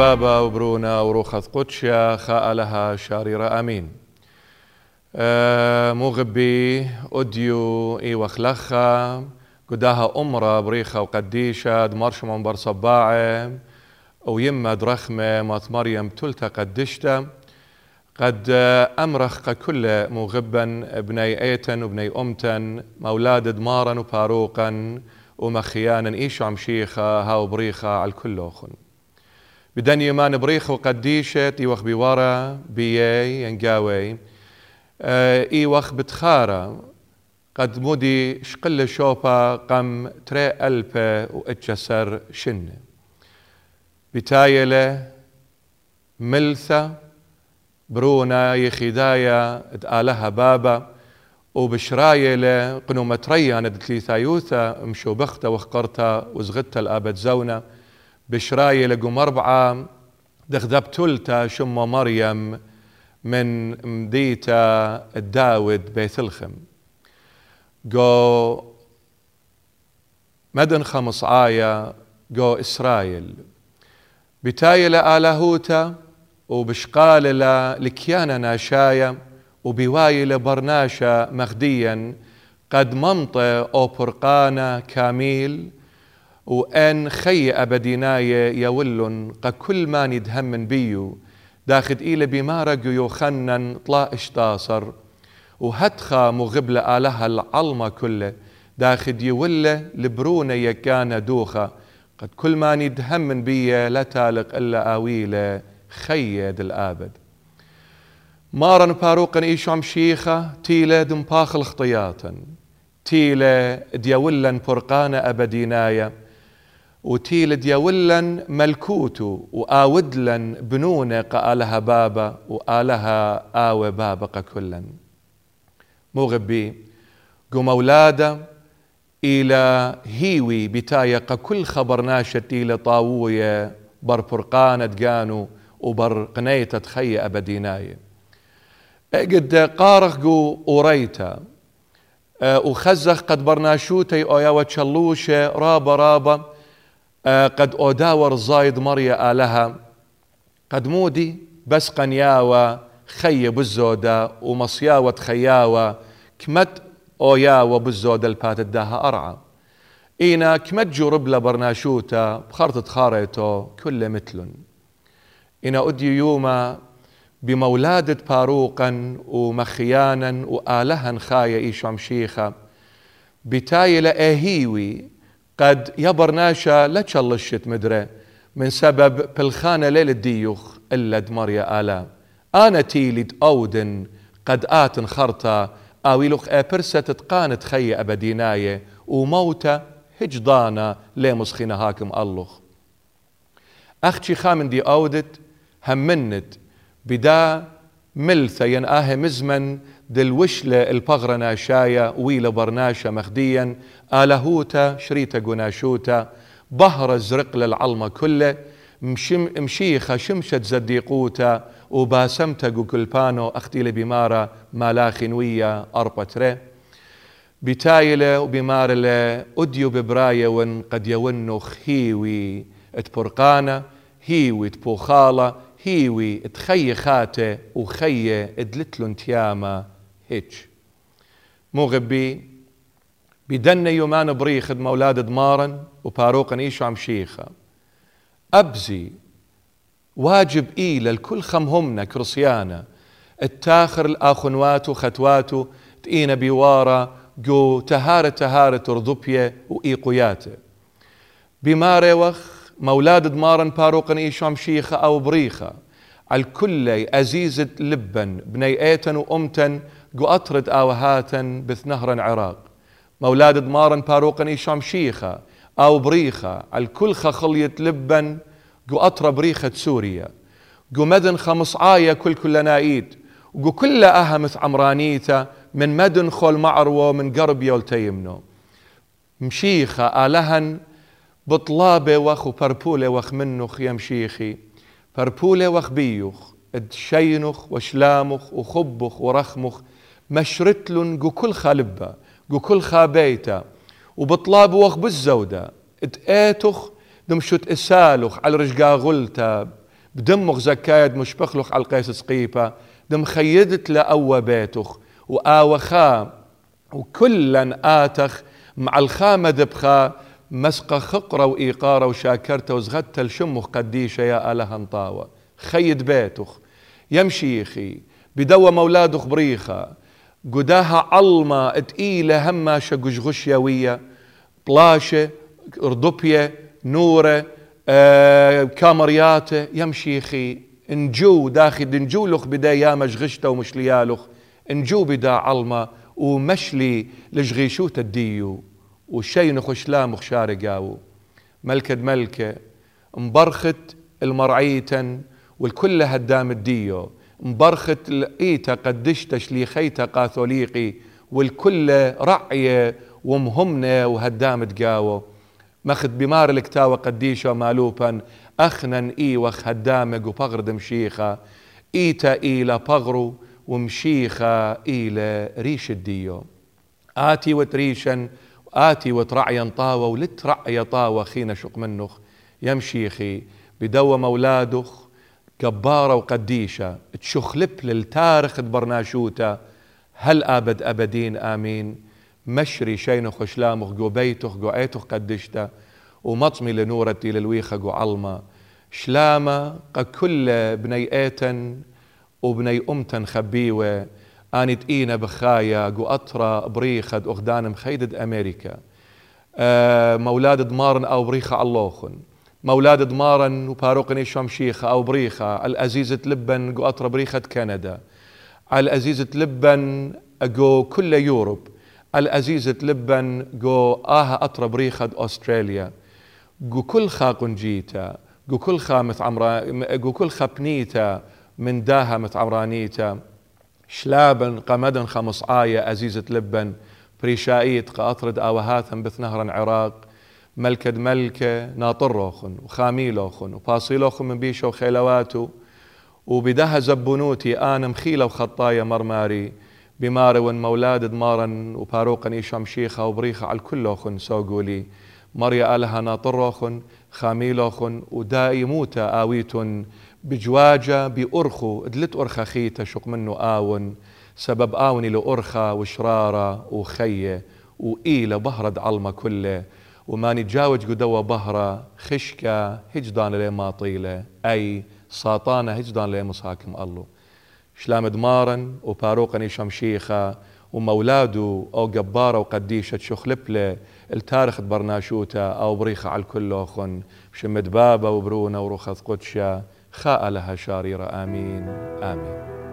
بابا وبرونا وروخة قدشة خاء لها شاريرة أمين. آه مغبي أديو إي وخلخة قداها أمرة بريخة وقديشة دمرش منبر صباعة ويما درخمة مات مريم تلتا قدشتا. قد أمرخ كل مغبا ابني ايتن وبني أمتن مولاد دمارا وباروقا ومخيانا إيشو عم شيخة هاو بريخة على الكل أخن. بدن يمان بريخة وقديشة إيوخ بيورا بيي ينقاوي إيوخ بتخارة. قد مودي شقل شوبا قم تري ألبة واتجسر شن. بتايلة ملثة برونا يخدايا آلها بابا. وبشرايلة قنو متريا ندت ثايوثا مشو بختا وخقرتا وزغتا الآبد زونا. بشرايلة قم أربعة دغذبتلتا شم مريم من مديتا الداود بيثلخم جو مدن خمس آية جو إسرائيل. بتايل آلهوتا وبشقال لكيانا ناشايا وبوايل برناشا مخديا قد منطى أو برقانا كاميل وأن خي أبديناي يولن قا كل ما ندهم بيو. داخد إلى بمارق يوخنن طلا اشتاصر وهتخا مغبلة آلها العلمة كله. داخد يوله لبرونة يكانا دوخة قد كل ما ندهم بيه لا تالق إلا آويله خيد الآبد. مارن باروقا إيشو عم شيخة تيلة دمباخ الخطياتا تيلة ديولن برقانا أبدينايا وتيل ديولن ملكوتو وآودلن بنونة قآلها بابا وآلها آوى بابا كلن مغبي قم أولادة إلى هيوي بتايا كل خبر ناشة إلى طاوية بر فرقانة دقانو وبر قنيتة تخي أبديناي قد قارخ قو أوريتا وخزخ قد برناشوتي أويا وتشلوشة رابا رابا قد أوداور زايد مريا آلها. قد مودي بس قنياوة خي بالزودة ومصياوة خياوة كمت أوياوة بالزودة البات الداها أرعى. إينا كمت جورب برناشوتا بخرطة خاريتو كل مثلن إنا أدي يوما بمولادة باروقا ومخيانا وآلها خايا إيشو عمشيخة بتايلة إيهيوي قد يبرناشا لا تشلشت مدري من سبب بالخانة ليلة ديوخ إلا دمريا آلام أنا تيلد أودن قد آتن خرطة آويلوخ أبرسة تقانت خي أبديناية وموتة هجضانا لمسخينا هاكم اللخ أختي خامن دي أودت همنت بدا ملثة ينآه مزمن دل وشلة البغرة ناشايا ويلا برناشا مخديا. آلهوتا شريتا قناشوتا. بهر الزرق للعلمة كله. مشم مشيخة شمشت زديقوتا. وباسمتا قلبانو أختي لبمارة مالاخنوية أربتري بتايلة وبمارلة أديو ببراية ون قد يونو خيوي اتبرقانة هيوي تبوخالة هيوي تخي خاته وخي ادلتلون تياما هيج. غبي؟ بدن يومان بريخ مولاد دمارا وباروقا ايشو عم شيخة. أبزي واجب إيلا الكل خمهمنا كرسيانا التاخر الآخنوات وختواتو تقينا بوارا جو تهارة تهارة ترضبية وإيقوياته. بماري وخ مولاد دمارن باروقن إيشام شيخة أو بريخة. الكل أزيزة لبن بني ايتن وأمتن قو أطرد آوهاتن بث نهر عراق مولاد دمارن باروقن إيشام شيخة أو بريخة. الكل خلية لبن قو أطرى بريخة سوريا. قو مدن خمس آية كل كل نايد وقو كل أهمث عمرانيته من مدن خول معروة من قرب يولتيمنو مشيخة آلهن بطلابة وخ وبربولة وخ منخ يمشيخي بربولة وخ بيوخ ادشينخ وشلامخ وخبخ ورخمخ مشرتلن جو كل خالبة جو كل خابيتا وبطلاب وخ بالزودة اتقاتخ دمشت اسالخ على رجقا غلتا بدمغ زكايد مش بخلق على القيس سقيفة دم خيدت لأوى بيتخ وآوخا وكلا آتخ مع الخامة دبخا مسقى خقرة وإيقارة وشاكرته وزغدت الشمخ قديشة يا آلها انطاوة خيد بيتخ. يمشيخي بدوى مولادخ بريخة. قداها علمة تقيلة هما شقش غشيوية بلاشة ردوبية نورة آه كامرياته. يمشيخي نجو داخل نجو لخ بدا يا مشغشته ومشليالخ. نجو بدا علمة ومشلي لجغيشو تديو وشي نخش لا مخشار قاو ملكة ملكة مبرخت المرعيتا والكل هدام الديو. مبرخت الايتا قدشت شليخيتا قاثوليقي والكل رعية ومهمنا وهدام تقاو ماخذ بمار الكتاوة قديشة مالوبا أخنا إي وخ هدامك وبغرد مشيخة. إيتا إيلا بغرو ومشيخة إلى ريش الديو. آتي وتريشا آتي وترعيا طاوة ولترعي طاوة خينا شق منخ يمشيخي بدوى مولادخ كبارة وقديشة تشخلب للتارخ برناشوتا هل أبد أبدين؟ آمين. مشري شينخ خشلامخ جو بيتخ جو ايتخ قدشتا. ومطمي لنورتي للويخة جو علما. شلامة كل بني إيتن وبني أمتن خبيوة. أني تقينا بخايا جو أطرا بريخد أخدان مخيدد أمريكا. أه مولاد دمارن أو بريخة اللوخن. مولاد دمارن وباروقني شمشيخة أو بريخة. الأزيزة لبن جو أطرا بريخة كندا. الأزيزة لبن جو كل يوروب. الأزيزة لبن جو آها أطرا بريخة أستراليا. جو كل خا قنجيتا. جو كل خا مثعمرا جو كل خا بنيتا من داها متعمرانيتا. شلابا قمدا خمس آية أزيزة لبن بريشايت قأطرد آوهاثا بث نهرا عراق. ملكد ملكة ناطروخن وخاميلوخن وباصيلوخن من بيشو وخيلواتو وبدها زبنوتي آنا مخيلة وخطايا مرماري. بماري ون مولاد دمارا وباروقا إيشام شيخة وبريخة على كلوخن سوقولي. مريا آلها ناطروخن خاميلوخن ودائموتا آويتن. بجواجة بأرخو. دلت أرخا خيتا شق منه آون. سبب آوني لأرخا وشرارة وخية وإيلة بهرد علمة كله. وما نتجاوج قدوة بهرة خشكة هجدان لي ما طيلة. أي ساطانة هجدان لي مصاكم الله. شلام دمارا وباروقني شمشيخة ومولادو أو جبارة وقديشة شخلبلة. التارخ برناشوتا أو بريخة على الكل أخن. شمد بابا وبرونة ورخص قدشة. خاء لها شاريرة آمين آمين.